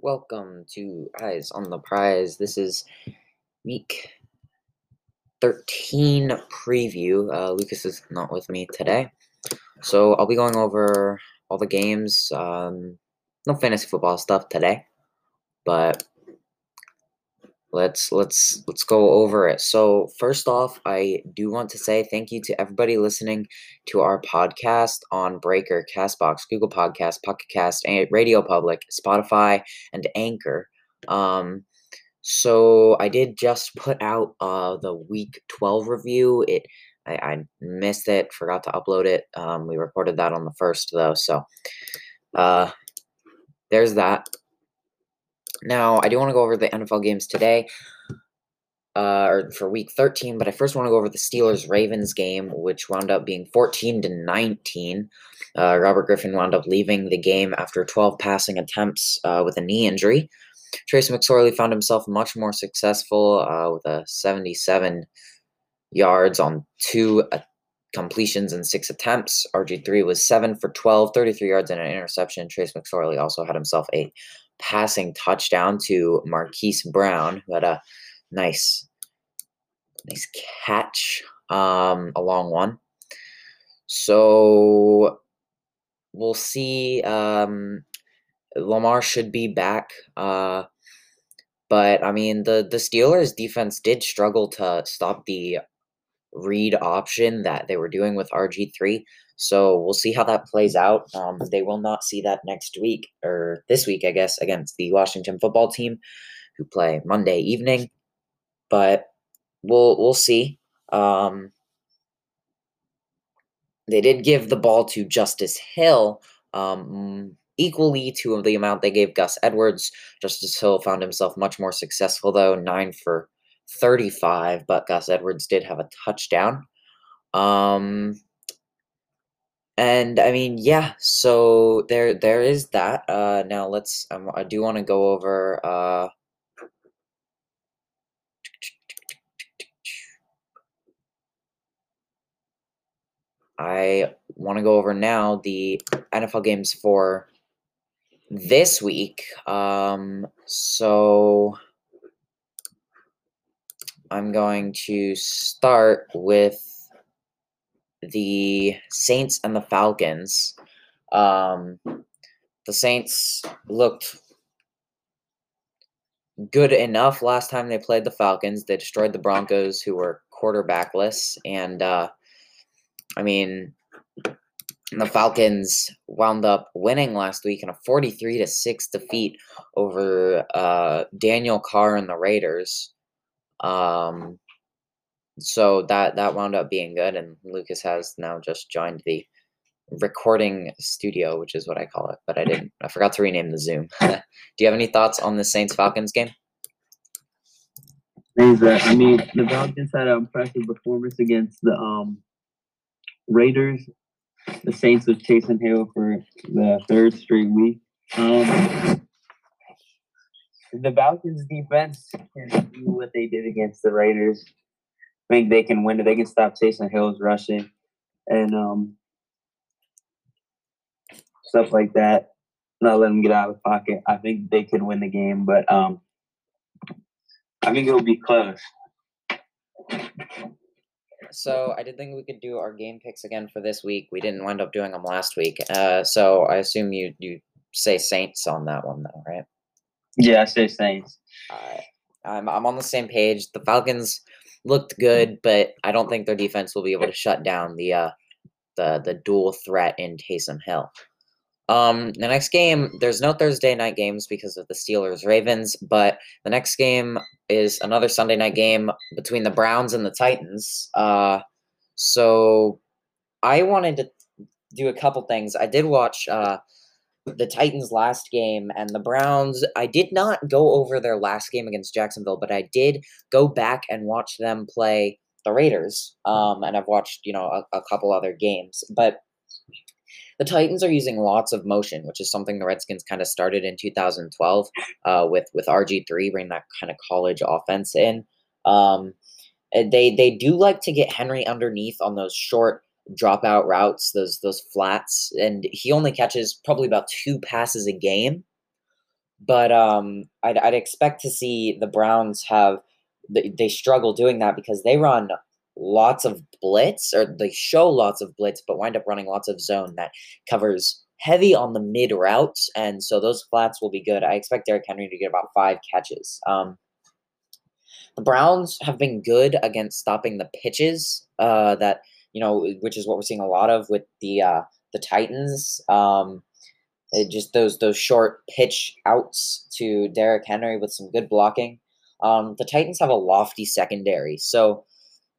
Welcome to Eyes on the Prize. This is week 13 preview. Uh, Lucas is not with me today. So I'll be going over all the games. Um, no fantasy football stuff today, but let's let's let's go over it. So first off, I do want to say thank you to everybody listening to our podcast on Breaker, Castbox, Google Podcast, Pocket Cast, Radio Public, Spotify, and Anchor. Um, so I did just put out uh the week 12 review. It I, I missed it, forgot to upload it. Um, we recorded that on the first though, so uh there's that. Now, I do want to go over the NFL games today, uh, or for Week 13, but I first want to go over the Steelers Ravens game, which wound up being 14 to 19. Uh, Robert Griffin wound up leaving the game after 12 passing attempts uh, with a knee injury. Trace McSorley found himself much more successful uh, with a 77 yards on two uh, completions and six attempts. RG3 was 7 for 12, 33 yards and an interception. Trace McSorley also had himself a passing touchdown to Marquise Brown, who had a nice, nice catch, um, a long one. So we'll see. Um, Lamar should be back. Uh, but I mean, the the Steelers defense did struggle to stop the read option that they were doing with RG three. So we'll see how that plays out. Um, they will not see that next week or this week, I guess, against the Washington football team, who play Monday evening. But we'll we'll see. Um, they did give the ball to Justice Hill, um, equally to the amount they gave Gus Edwards. Justice Hill found himself much more successful though, nine for thirty-five, but Gus Edwards did have a touchdown. Um, and I mean, yeah. So there, there is that. Uh, now let's. Um, I do want to go over. Uh, I want to go over now the NFL games for this week. Um, so I'm going to start with the Saints and the Falcons. Um, the Saints looked good enough last time they played the Falcons. They destroyed the Broncos, who were quarterbackless, and uh, I mean, the Falcons wound up winning last week in a forty-three to six defeat over uh, Daniel Carr and the Raiders. Um, so that that wound up being good and lucas has now just joined the recording studio which is what i call it but i didn't i forgot to rename the zoom. Do you have any thoughts on the saints falcons game? I mean the falcons had an impressive performance against the um raiders. The saints was Taysom Hill for the third straight week. Um the falcons defense can do what they did against the raiders think they can win it. They can stop Taysom Hill's rushing and um, stuff like that. Not let them get out of the pocket. I think they could win the game, but um, I think it'll be close. So I did think we could do our game picks again for this week. We didn't wind up doing them last week. Uh, so I assume you you say Saints on that one though, right? Yeah, I say Saints. All right. I'm I'm on the same page. The Falcons looked good, but I don't think their defense will be able to shut down the uh, the the dual threat in Taysom Hill. Um, the next game, there's no Thursday night games because of the Steelers Ravens, but the next game is another Sunday night game between the Browns and the Titans. Uh, so I wanted to do a couple things. I did watch uh, the Titans last game and the Browns. I did not go over their last game against Jacksonville, but I did go back and watch them play the Raiders. Um, and I've watched, you know, a, a couple other games. But the Titans are using lots of motion, which is something the Redskins kind of started in 2012 uh, with with RG3 bringing that kind of college offense in. Um, they they do like to get Henry underneath on those short dropout routes, those those flats, and he only catches probably about two passes a game. but um, I'd, I'd expect to see the Browns have they, they struggle doing that because they run lots of blitz or they show lots of blitz but wind up running lots of zone that covers heavy on the mid routes and so those flats will be good i expect Derrick henry to get about five catches um, the browns have been good against stopping the pitches uh, that you know which is what we're seeing a lot of with the uh, the titans um, just those those short pitch outs to Derrick Henry with some good blocking. Um, the Titans have a lofty secondary, so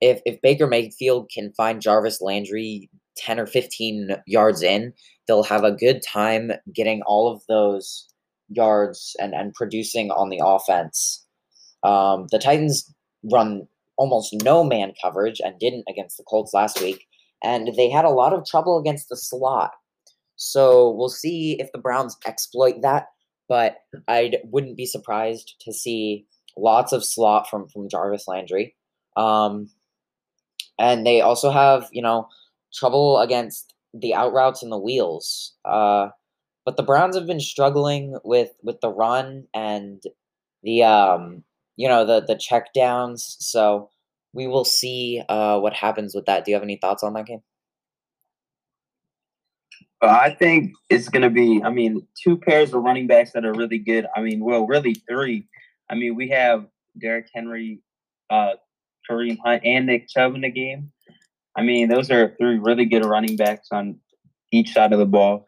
if if Baker Mayfield can find Jarvis Landry ten or fifteen yards in, they'll have a good time getting all of those yards and and producing on the offense. Um, the Titans run almost no man coverage and didn't against the Colts last week, and they had a lot of trouble against the slot. So we'll see if the Browns exploit that, but I wouldn't be surprised to see lots of slot from from Jarvis Landry. Um, and they also have you know trouble against the out routes and the wheels. Uh, but the Browns have been struggling with with the run and the um, you know the the check downs. So we will see uh, what happens with that. Do you have any thoughts on that game? I think it's going to be, I mean, two pairs of running backs that are really good. I mean, well, really three. I mean, we have Derrick Henry, uh, Kareem Hunt, and Nick Chubb in the game. I mean, those are three really good running backs on each side of the ball.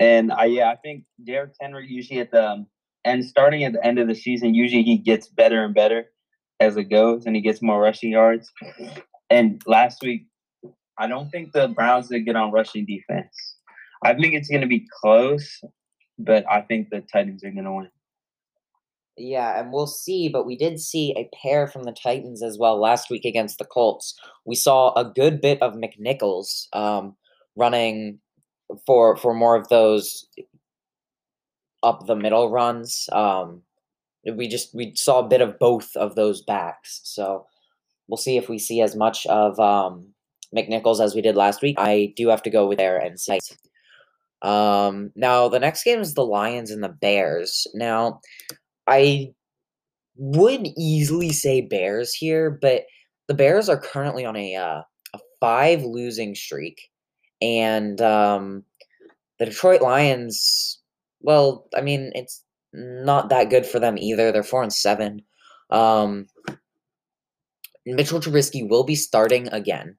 And I, yeah, I think Derrick Henry usually at the um, and starting at the end of the season, usually he gets better and better as it goes, and he gets more rushing yards. And last week, I don't think the Browns are good on rushing defense. I think it's going to be close, but I think the Titans are going to win. Yeah, and we'll see, but we did see a pair from the Titans as well last week against the Colts. We saw a good bit of McNichols um, running for for more of those up the middle runs. Um, we just we saw a bit of both of those backs, so we'll see if we see as much of um, McNichols as we did last week. I do have to go with there and say. Um, now the next game is the Lions and the Bears. Now, I would easily say Bears here, but the Bears are currently on a uh, a five losing streak, and um, the Detroit Lions. Well, I mean, it's not that good for them either. They're four and seven. Um, Mitchell Trubisky will be starting again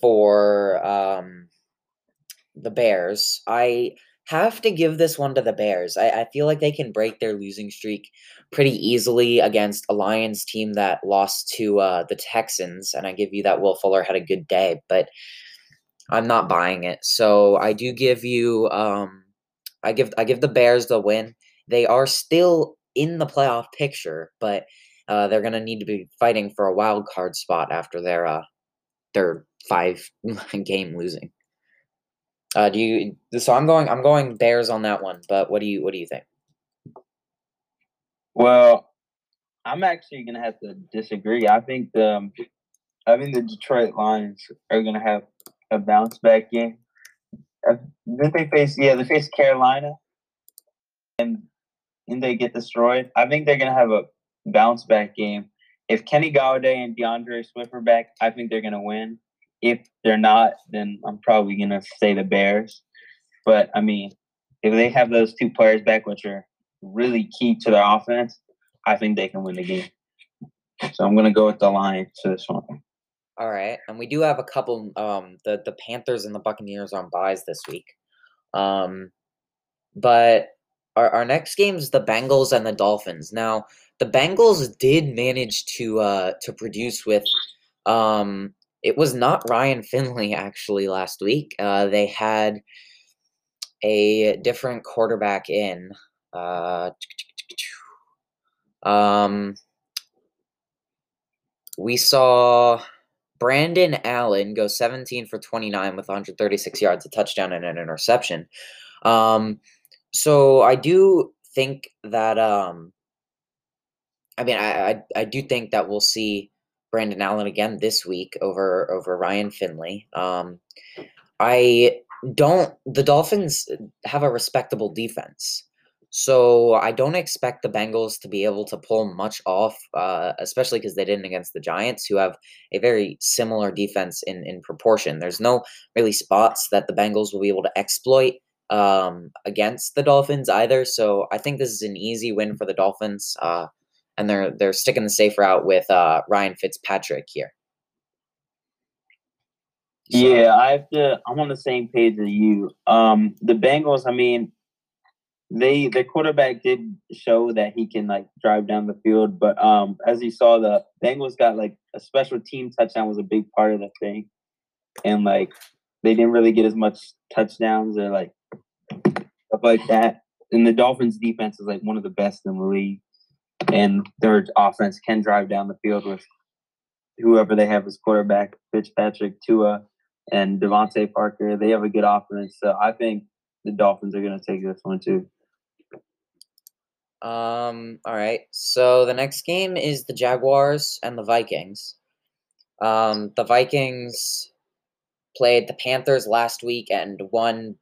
for um, the Bears. I have to give this one to the Bears. I, I feel like they can break their losing streak pretty easily against a Lions team that lost to uh, the Texans. And I give you that Will Fuller had a good day, but I'm not buying it. So I do give you um, I give I give the Bears the win. They are still in the playoff picture, but uh, they're gonna need to be fighting for a wild card spot after their uh, their five game losing. Uh, do you? So I'm going. I'm going Bears on that one. But what do you? What do you think? Well, I'm actually gonna have to disagree. I think the I think the Detroit Lions are gonna have a bounce back game. Uh, did they face? Yeah, they face Carolina, and and they get destroyed. I think they're gonna have a bounce back game. If Kenny Golladay and DeAndre Swift are back, I think they're gonna win. If they're not, then I'm probably gonna say the Bears. But I mean, if they have those two players back, which are really key to their offense, I think they can win the game. So I'm gonna go with the Lions for this one. All right, and we do have a couple. Um, the the Panthers and the Buccaneers on buys this week. Um, but our our next game is the Bengals and the Dolphins. Now the Bengals did manage to uh to produce with um it was not Ryan Finley actually last week. Uh, they had a different quarterback in. Uh, um, we saw Brandon Allen goes 17 for 29 with 136 yards, a touchdown, and an interception. Um, so I do think that. Um, I mean, I, I I do think that we'll see Brandon Allen again this week over over Ryan Finley. Um, I don't. The Dolphins have a respectable defense, So I don't expect the Bengals to be able to pull much off, uh, especially because they didn't against the Giants, who have a very similar defense in in proportion. There's no really spots that the Bengals will be able to exploit um, against the Dolphins either. So I think this is an easy win for the Dolphins, uh, and they're they're sticking the safe route with uh, Ryan Fitzpatrick here. So. Yeah, I have to. I'm on the same page as you. Um, the Bengals. I mean, they the quarterback did show that he can like drive down the field, but um, as you saw, the Bengals got like a special team touchdown was a big part of the thing, and like they didn't really get as much touchdowns or like stuff like that. And the Dolphins' defense is like one of the best in the league, and their offense can drive down the field with whoever they have as quarterback, Fitzpatrick, Tua, and DeVante Parker. They have a good offense, so I think the Dolphins are to take this one too. Um. All right. So the next game is the Jaguars and the Vikings. Um. The Vikings played the Panthers last week and won.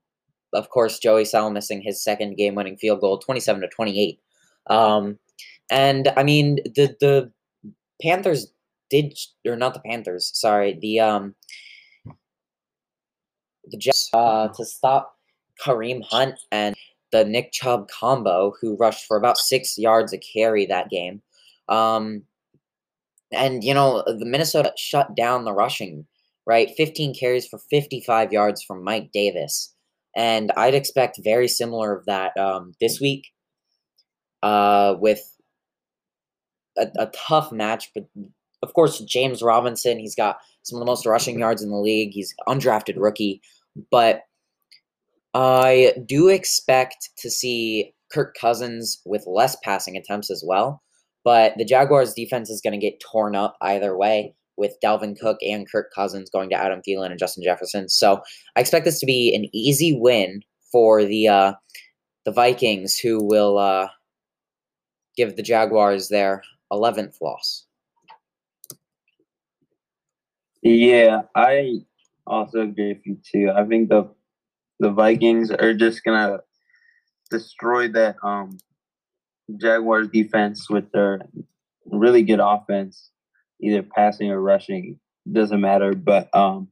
Of course, Joey Slye missing his second game-winning field goal, twenty-seven to twenty-eight. Um, and I mean the the Panthers did or not the Panthers. Sorry, the um the Jets uh, to stop Kareem Hunt and the Nick Chubb combo, who rushed for about six yards a carry that game. Um, and, you know, the Minnesota shut down the rushing, right? 15 carries for 55 yards from Mike Davis. And I'd expect very similar of that um, this week uh, with a, a tough match. But, of course, James Robinson, he's got some of the most rushing yards in the league. He's undrafted rookie. But I do expect to see Kirk Cousins with less passing attempts as well. But the Jaguars' defense is going to get torn up either way with Dalvin Cook and Kirk Cousins going to Adam Thielen and Justin Jefferson. So I expect this to be an easy win for the uh, the Vikings, who will uh, give the Jaguars their 11th loss. Yeah, I also agree with you too. I think the the Vikings are just gonna destroy that um Jaguars defense with their really good offense, either passing or rushing. Doesn't matter. But um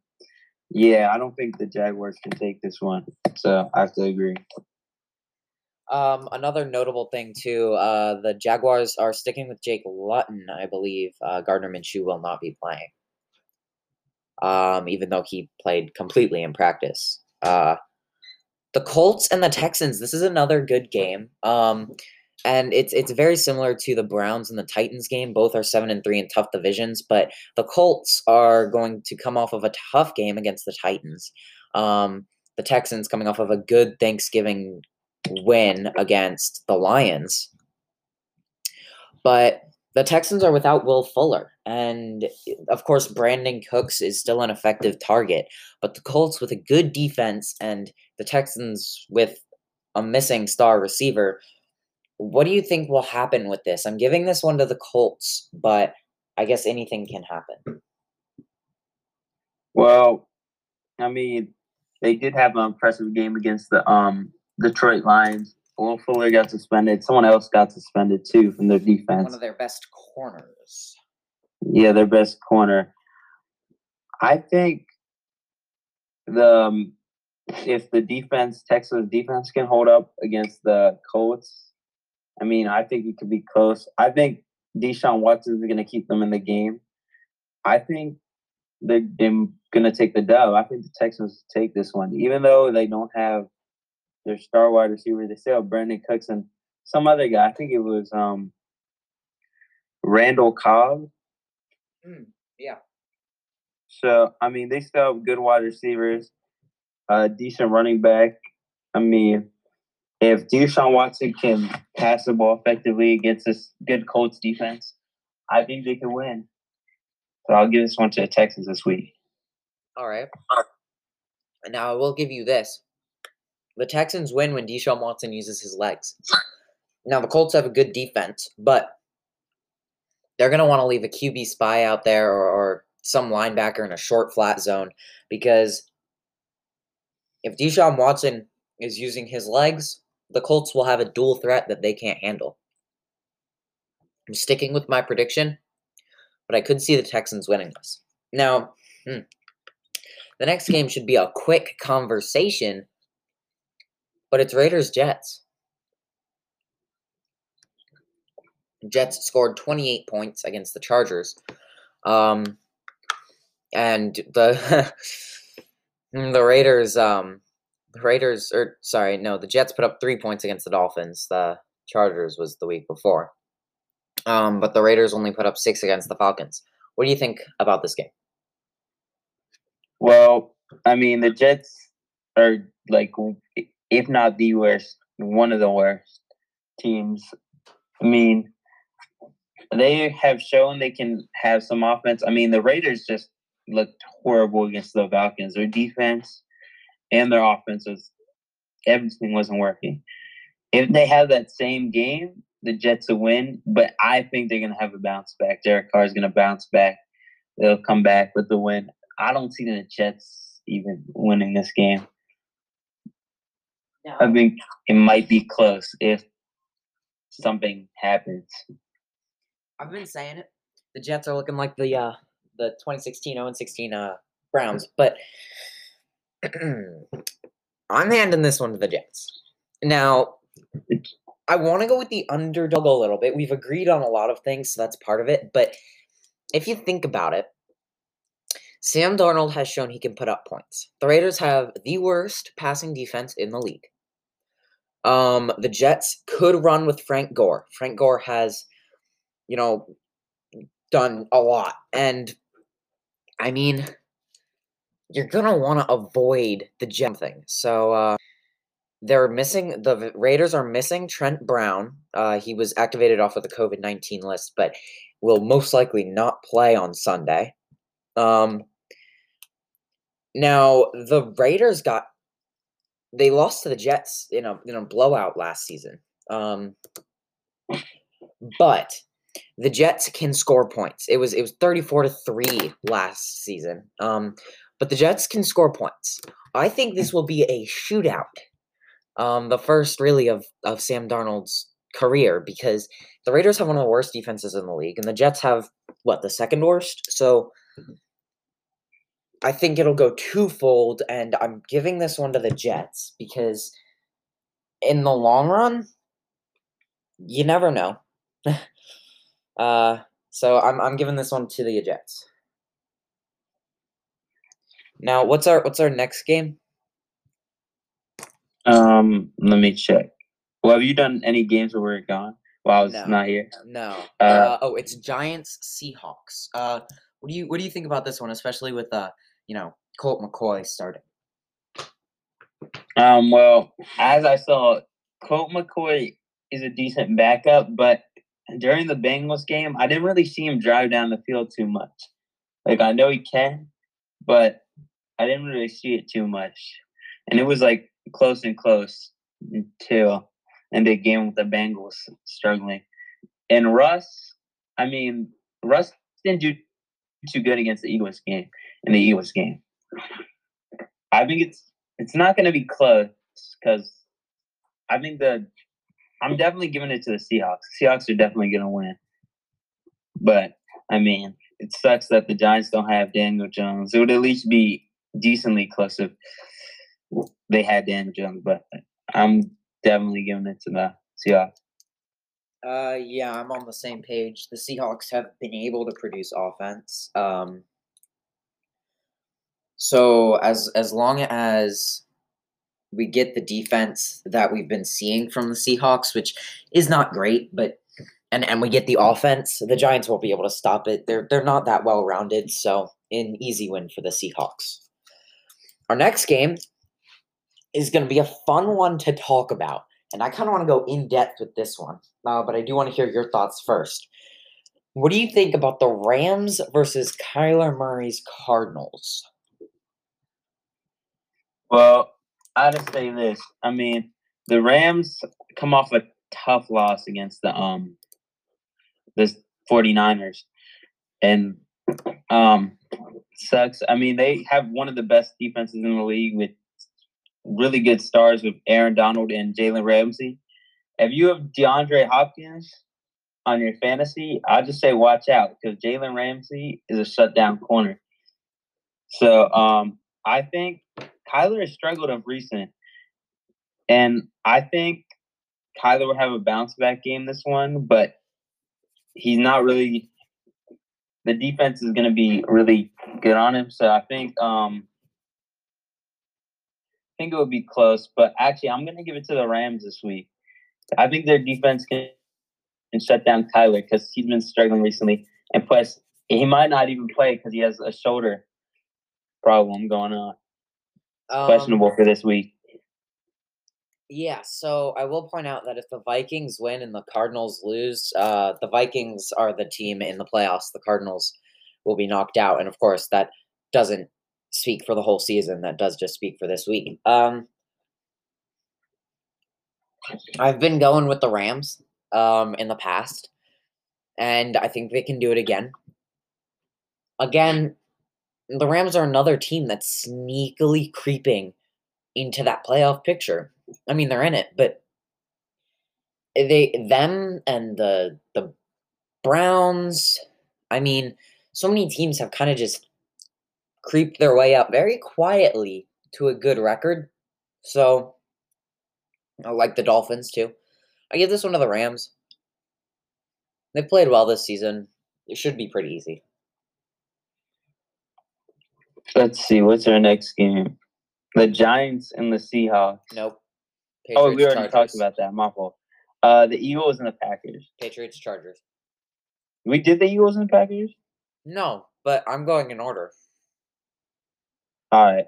yeah, I don't think the Jaguars can take this one. So I have to agree. Um, another notable thing too, uh, the Jaguars are sticking with Jake Luton, I believe. Uh, Gardner Minshew will not be playing, um, even though he played completely in practice. Uh, the Colts and the Texans. This is another good game. Um, and it's it's very similar to the Browns and the Titans game. Both are seven and three in tough divisions, but the Colts are going to come off of a tough game against the Titans. Um, the Texans coming off of a good Thanksgiving win against the Lions. But the Texans are without Will Fuller. And of course, Brandin Cooks is still an effective target. But the Colts, with a good defense, and the Texans with a missing star receiver, what do you think will happen with this? I'm giving this one to the Colts, but I guess anything can happen. Well, I mean, they did have an impressive game against the um Detroit Lions. Will Fuller got suspended. Someone else got suspended too from their defense. One of their best corners. Yeah, their best corner. I think the um, if the defense, Texas defense, can hold up against the Colts, I mean, I think it could be close. I think Deshaun Watson is going to keep them in the game. I think they're, they're going to take the dub. I think the Texans take this one, even though they don't have their star wide receiver. They still have Brandin Cooks and some other guy. I think it was um, Randall Cobb. Mm, yeah. So I mean, they still have good wide receivers, a decent running back. I mean, if Deshaun Watson can pass the ball effectively against this good Colts defense, I think they can win. So I'll give this one to the Texans this week. All right. Now I will give you this. The Texans win when Deshaun Watson uses his legs. Now the Colts have a good defense, but they're going to want to leave a QB spy out there or, or some linebacker in a short flat zone because if Deshaun Watson is using his legs, the Colts will have a dual threat that they can't handle. I'm sticking with my prediction, but I could see the Texans winning this. Now, hmm, the next game should be a quick conversation, but it's Raiders Jets. Jets scored 28 points against the Chargers. Um, and the the Raiders um the Raiders or sorry, no, the Jets put up 3 points against the Dolphins. The Chargers was the week before. Um, but the Raiders only put up 6 against the Falcons. What do you think about this game? Well, I mean, the Jets are like, if not the worst, one of the worst teams. I mean, they have shown they can have some offense. I mean, the Raiders just looked horrible against the Falcons. Their defense and their offense was everything wasn't working. If they have that same game, the Jets will win. But I think they're gonna have a bounce back. Derek Carr is gonna bounce back. They'll come back with the win. I don't see the Jets even winning this game. No. I think it might be close if something happens. I've been saying it. The Jets are looking like the uh, the 2016 0 16 uh, Browns, but I'm handing this one to the Jets. Now, I want to go with the underdog a little bit. We've agreed on a lot of things, so that's part of it. But if you think about it, Sam Darnold has shown he can put up points. The Raiders have the worst passing defense in the league. Um, the Jets could run with Frank Gore. Frank Gore has you know, done a lot. And I mean, you're gonna want to avoid the gem thing. So uh, they're missing the Raiders are missing Trent Brown. Uh, he was activated off of the COVID nineteen list, but will most likely not play on Sunday. Um, now the Raiders got they lost to the Jets in a in a blowout last season. Um, but the Jets can score points. It was it was 34 to 3 last season. Um, but the Jets can score points. I think this will be a shootout. Um, the first really of, of Sam Darnold's career because the Raiders have one of the worst defenses in the league, and the Jets have what, the second worst? So I think it'll go twofold, and I'm giving this one to the Jets because in the long run, you never know. Uh, so I'm I'm giving this one to the Jets. Now, what's our what's our next game? Um, let me check. Well, have you done any games where we're gone while I was no, not here? No. Uh, uh, oh, it's Giants Seahawks. Uh, what do you what do you think about this one, especially with uh, you know, Colt McCoy starting? Um, well, as I saw, Colt McCoy is a decent backup, but during the Bengals game, I didn't really see him drive down the field too much. Like I know he can, but I didn't really see it too much. And it was like close and close until and the game with the Bengals struggling. And Russ, I mean, Russ didn't do too good against the Eagles game in the Eagles game. I think it's it's not going to be close because I think the I'm definitely giving it to the Seahawks. Seahawks are definitely going to win. But I mean, it sucks that the Giants don't have Daniel Jones. It would at least be decently close if they had Daniel Jones. But I'm definitely giving it to the Seahawks. Uh, yeah, I'm on the same page. The Seahawks have been able to produce offense. Um, so as as long as we get the defense that we've been seeing from the Seahawks, which is not great, but and and we get the offense, the Giants won't be able to stop it. They're they're not that well rounded, so an easy win for the Seahawks. Our next game is going to be a fun one to talk about, and I kind of want to go in depth with this one, uh, but I do want to hear your thoughts first. What do you think about the Rams versus Kyler Murray's Cardinals? Well, I just say this. I mean, the Rams come off a tough loss against the um the 49ers. And um sucks. I mean, they have one of the best defenses in the league with really good stars with Aaron Donald and Jalen Ramsey. If you have DeAndre Hopkins on your fantasy, I'll just say watch out because Jalen Ramsey is a shutdown corner. So um, I think Kyler has struggled of recent, and I think Kyler will have a bounce back game this one, but he's not really. The defense is going to be really good on him, so I think um, I think it would be close. But actually, I'm going to give it to the Rams this week. I think their defense can, can shut down Kyler because he's been struggling recently, and plus he might not even play because he has a shoulder problem going on. Um, Questionable for this week. Yeah, so I will point out that if the Vikings win and the Cardinals lose, uh, the Vikings are the team in the playoffs. The Cardinals will be knocked out, and of course, that doesn't speak for the whole season. That does just speak for this week. Um, I've been going with the Rams um, in the past, and I think they can do it again. Again, the Rams are another team that's sneakily creeping into that playoff picture. I mean, they're in it, but they them and the the Browns, I mean, so many teams have kind of just creeped their way up very quietly to a good record. So, I like the Dolphins too. I give this one to the Rams. They've played well this season. It should be pretty easy. Let's see. What's our next game? The Giants and the Seahawks. Nope. oh, we Patriots, already talked about that. My fault. Uh, the Eagles and the Packers. Patriots Chargers. We did the Eagles and the Packers. No, but I'm going in order. All right.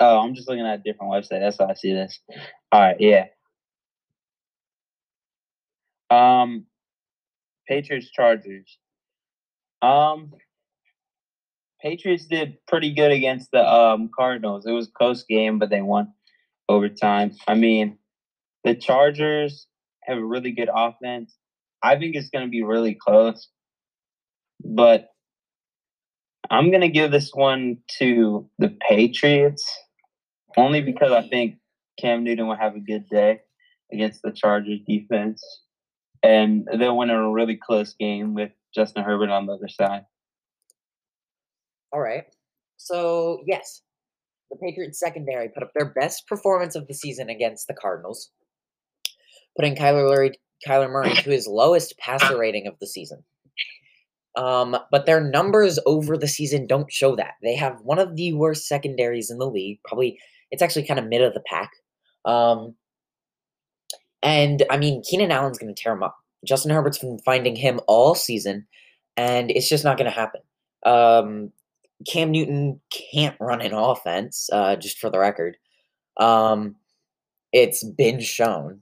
Oh, I'm just looking at a different website. That's why I see this. All right. Yeah. Um, Patriots Chargers. Um, Patriots did pretty good against the um Cardinals. It was a close game, but they won overtime. I mean, the Chargers have a really good offense. I think it's going to be really close, but I'm going to give this one to the Patriots only because I think Cam Newton will have a good day against the Chargers defense, and they'll win a really close game with Justin Herbert on the other side. All right. So, yes, the Patriots secondary put up their best performance of the season against the Cardinals, putting Kyler Murray, Kyler Murray to his lowest passer rating of the season. Um, but their numbers over the season don't show that. They have one of the worst secondaries in the league. Probably, it's actually kind of mid of the pack. Um, and I mean, Keenan Allen's going to tear him up. Justin Herbert's been finding him all season, and it's just not going to happen. Um, Cam Newton can't run an offense, uh, just for the record. Um, it's been shown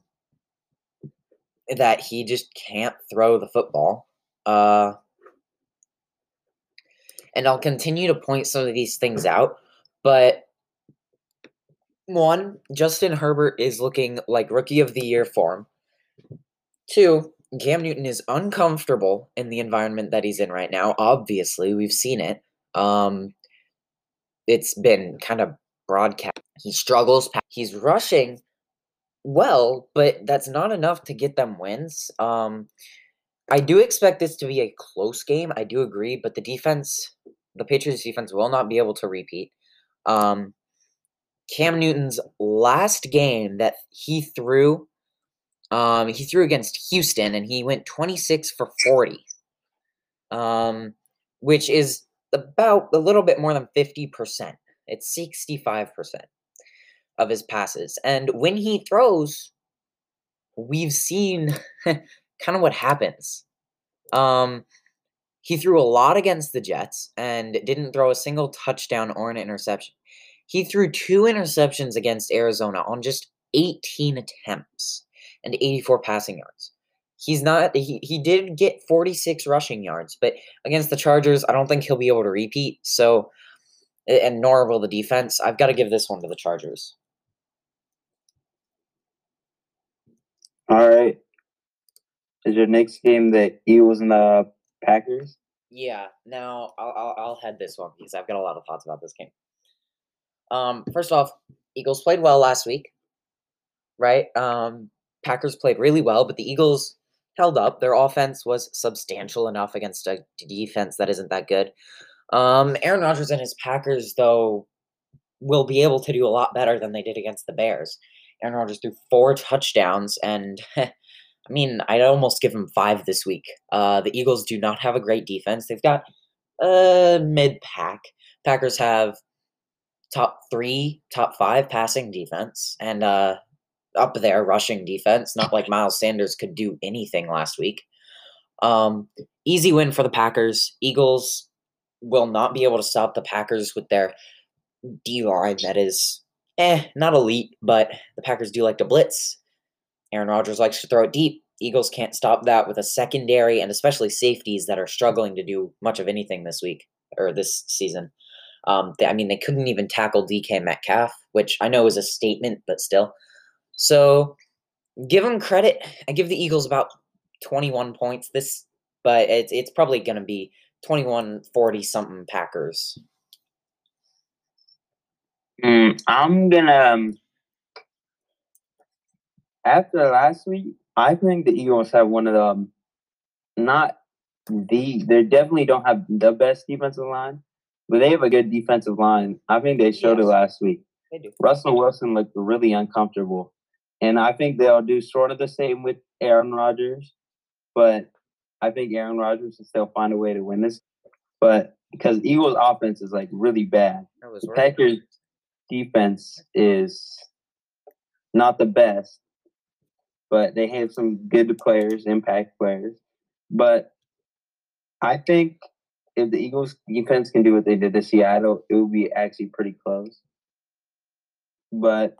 that he just can't throw the football. Uh, and I'll continue to point some of these things out, but one, Justin Herbert is looking like rookie of the year form. Two, Cam Newton is uncomfortable in the environment that he's in right now. Obviously, we've seen it. Um, it's been kind of broadcast. He struggles. He's rushing well, but that's not enough to get them wins. Um, I do expect this to be a close game. I do agree, but the defense, the Patriots defense, will not be able to repeat. Um, Cam Newton's last game that he threw, um, he threw against Houston, and he went 26 for 40, um, which is about a little bit more than 50%. It's 65% of his passes. And when he throws, we've seen kind of what happens. Um, he threw a lot against the Jets and didn't throw a single touchdown or an interception. He threw two interceptions against Arizona on just 18 attempts and 84 passing yards. He's not he, he did get 46 rushing yards, but against the Chargers, I don't think he'll be able to repeat. So and nor will the defense. I've got to give this one to the Chargers. All right. Is your next game the Eagles and the Packers? Yeah. Now I'll, I'll I'll head this one because I've got a lot of thoughts about this game. Um, first off, Eagles played well last week, right? Um, Packers played really well, but the Eagles held up. Their offense was substantial enough against a defense that isn't that good. Um, Aaron Rodgers and his Packers, though, will be able to do a lot better than they did against the Bears. Aaron Rodgers threw four touchdowns, and I mean, I'd almost give him five this week. Uh, the Eagles do not have a great defense. They've got a mid pack. Packers have top three, top five passing defense, and uh, up there rushing defense. Not like Miles Sanders could do anything last week. Um, easy win for the Packers. Eagles will not be able to stop the Packers with their D line that is eh, not elite, but the Packers do like to blitz. Aaron Rodgers likes to throw it deep. Eagles can't stop that with a secondary and especially safeties that are struggling to do much of anything this week or this season. Um, they, I mean, they couldn't even tackle DK Metcalf, which I know is a statement, but still. So give them credit. I give the Eagles about 21 points this, but it's it's probably going to be 21 40 something Packers. Mm, I'm gonna um, after last week. I think the Eagles have one of the um, not the they definitely don't have the best defensive line, but they have a good defensive line. I think they showed yes. it last week. They do. Russell Wilson looked really uncomfortable, and I think they'll do sort of the same with Aaron Rodgers, but I think Aaron Rodgers will still find a way to win this. But because Eagles' offense is like really bad, the Packers' defense is not the best, but they have some good players, impact players. But I think if the Eagles defense can do what they did to Seattle, it would be actually pretty close. But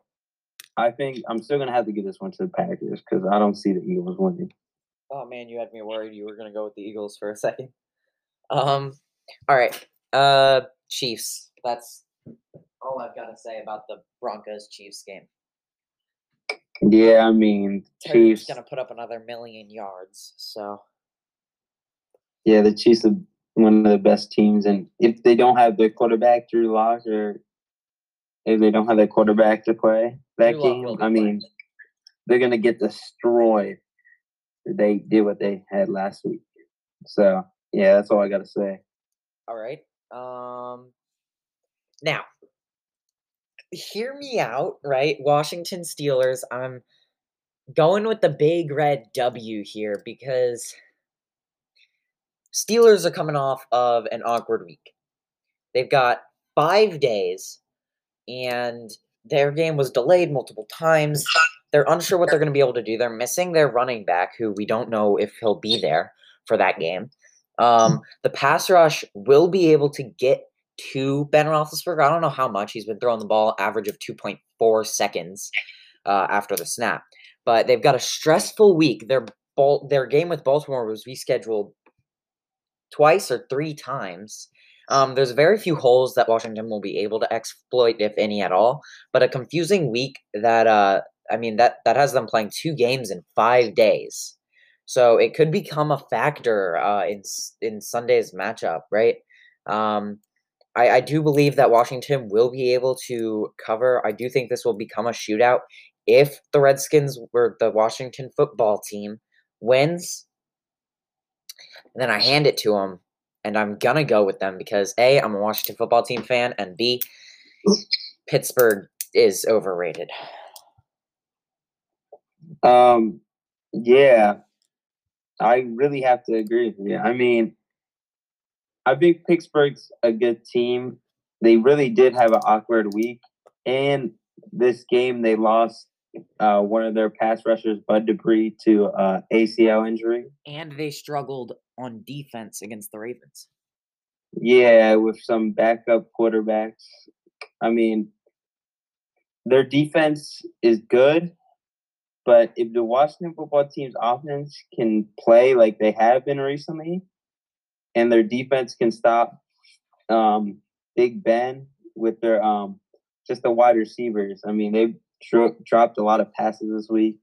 I think I'm still gonna have to give this one to the Packers because I don't see the Eagles winning. Oh man, you had me worried you were gonna go with the Eagles for a second. Um, all right, uh, Chiefs. That's all I've got to say about the Broncos Chiefs game. Yeah, I mean, Chiefs gonna put up another million yards. So yeah, the Chiefs are one of the best teams, and if they don't have their quarterback Drew Lock, or if they don't have their quarterback to play that game, I mean, they're gonna get destroyed. They did what they had last week. So yeah, that's all I gotta say. All right. Um. Now, hear me out, right? Washington Steelers. I'm going with the big red W here because Steelers are coming off of an awkward week. They've got five days, and their game was delayed multiple times. They're unsure what they're going to be able to do. They're missing their running back, who we don't know if he'll be there for that game. Um, the pass rush will be able to get to Ben Roethlisberger. I don't know how much he's been throwing the ball, average of 2.4 seconds uh, after the snap. But they've got a stressful week. Their ball, their game with Baltimore was rescheduled twice or three times. Um, there's very few holes that Washington will be able to exploit, if any at all. But a confusing week that uh, I mean that that has them playing two games in five days. So it could become a factor uh, in in Sunday's matchup, right? Um, I, I do believe that Washington will be able to cover. I do think this will become a shootout if the Redskins or the Washington football team wins. And then I hand it to them, and I'm gonna go with them because a I'm a Washington football team fan, and b Pittsburgh is overrated. Um, yeah, I really have to agree with you. I mean, I think Pittsburgh's a good team. They really did have an awkward week, and this game they lost uh, one of their pass rushers, Bud Dupree, to uh, ACL injury, and they struggled on defense against the Ravens. Yeah, with some backup quarterbacks. I mean, their defense is good, but if the Washington football team's offense can play like they have been recently, and their defense can stop um, Big Ben with their um, just the wide receivers. I mean, they dro- dropped a lot of passes this week.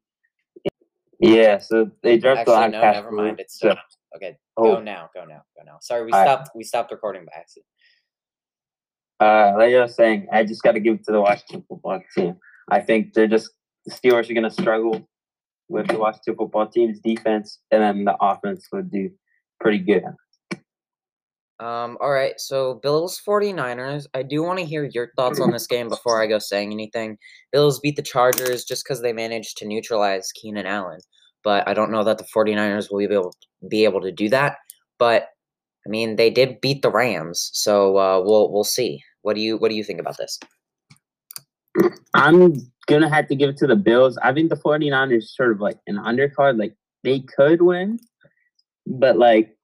Yeah, so they dropped Actually, a lot of passes. never mind. It's so, okay. Go oh. now. Go now. Go now. Sorry, we stopped. Right. We stopped recording by accident. Uh, like I was saying, I just got to give it to the Washington football team. I think they're just the Steelers are going to struggle with the Washington football team's defense, and then the offense would do pretty good. Um, all right, so Bills 49ers. I do want to hear your thoughts on this game before I go saying anything. Bills beat the Chargers just because they managed to neutralize Keenan Allen, but I don't know that the 49ers will be able, be able to do that. But I mean, they did beat the Rams, so uh, we'll we'll see. What do you what do you think about this? I'm gonna have to give it to the Bills. I think the 49ers sort of like an undercard. Like they could win, but like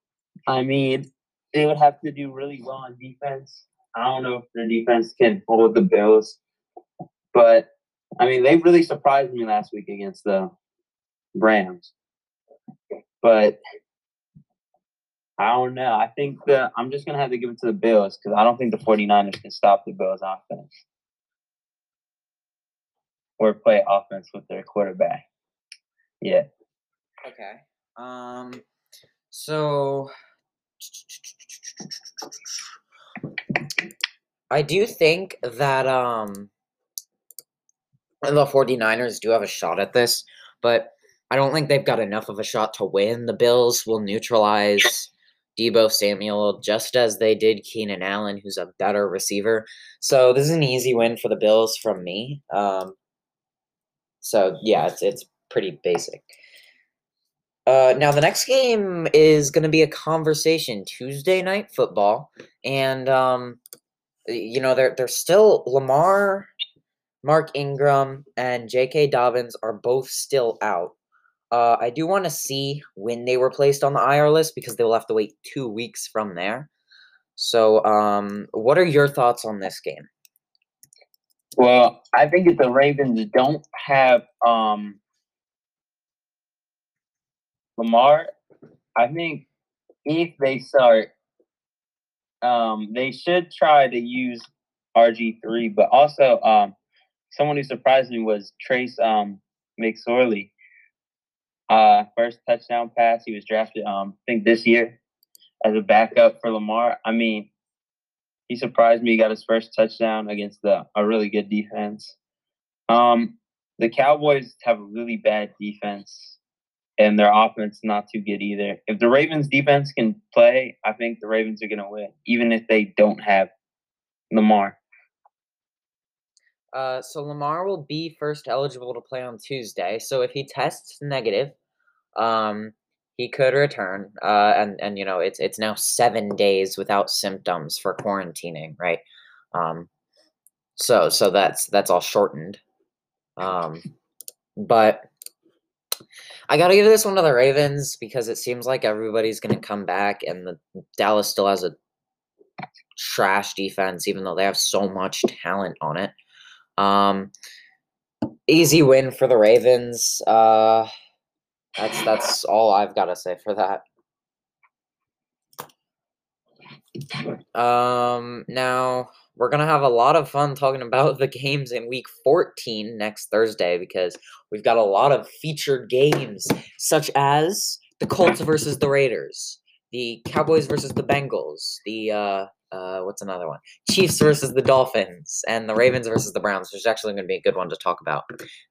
I mean, they would have to do really well on defense. I don't know if their defense can hold the Bills, but I mean they really surprised me last week against the Rams. But I don't know. I think the I'm just gonna have to give it to the Bills because I don't think the 49ers can stop the Bills offense or play offense with their quarterback. Yeah. Okay. Um. So I do think that um the 49ers do have a shot at this, but I don't think they've got enough of a shot to win. The Bills will neutralize Deebo Samuel just as they did Keenan Allen, who's a better receiver. So this is an easy win for the Bills from me. Um, so yeah, it's it's pretty basic. Uh, now the next game is going to be a conversation Tuesday night football, and um, you know they're they're still Lamar, Mark Ingram, and J.K. Dobbins are both still out. Uh, I do want to see when they were placed on the IR list because they will have to wait two weeks from there. So, um, what are your thoughts on this game? Well, I think if the Ravens don't have um, Lamar, I think if they start, um, they should try to use RG three. But also, um, someone who surprised me was Trace um, McSorley. Uh, first touchdown pass. He was drafted, um, I think this year as a backup for Lamar. I mean, he surprised me. He got his first touchdown against the a really good defense. Um, the Cowboys have a really bad defense, and their offense not too good either. If the Ravens defense can play, I think the Ravens are going to win, even if they don't have Lamar. Uh, so Lamar will be first eligible to play on Tuesday. So if he tests negative, um, he could return. Uh, and and you know it's it's now seven days without symptoms for quarantining, right? Um, so so that's that's all shortened. Um, but I gotta give this one to the Ravens because it seems like everybody's gonna come back, and the Dallas still has a trash defense, even though they have so much talent on it. Um, easy win for the Ravens. Uh, that's that's all I've got to say for that. Um, now we're gonna have a lot of fun talking about the games in Week 14 next Thursday because we've got a lot of featured games, such as the Colts versus the Raiders, the Cowboys versus the Bengals, the uh, uh, what's another one? Chiefs versus the Dolphins, and the Ravens versus the Browns, which is actually going to be a good one to talk about,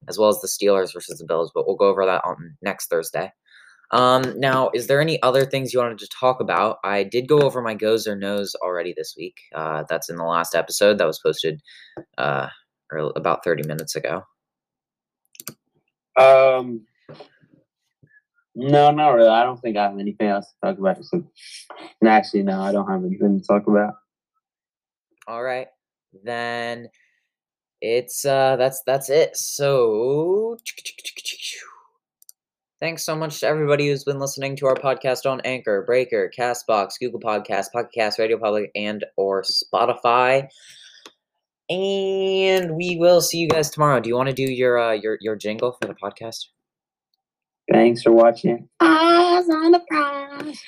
as well as the Steelers versus the Bills. But we'll go over that on next Thursday. Um, now, is there any other things you wanted to talk about? I did go over my goes or nos already this week. Uh, that's in the last episode that was posted uh, about 30 minutes ago. Um, no, not really. I don't think I have anything else to talk about. So, actually, no, I don't have anything to talk about. All right, then it's uh that's that's it. So thanks so much to everybody who's been listening to our podcast on Anchor, Breaker, Castbox, Google Podcast, Pocket Cast, Radio Public, and or Spotify. And we will see you guys tomorrow. Do you want to do your uh your your jingle for the podcast? Thanks for watching. Eyes on the prize.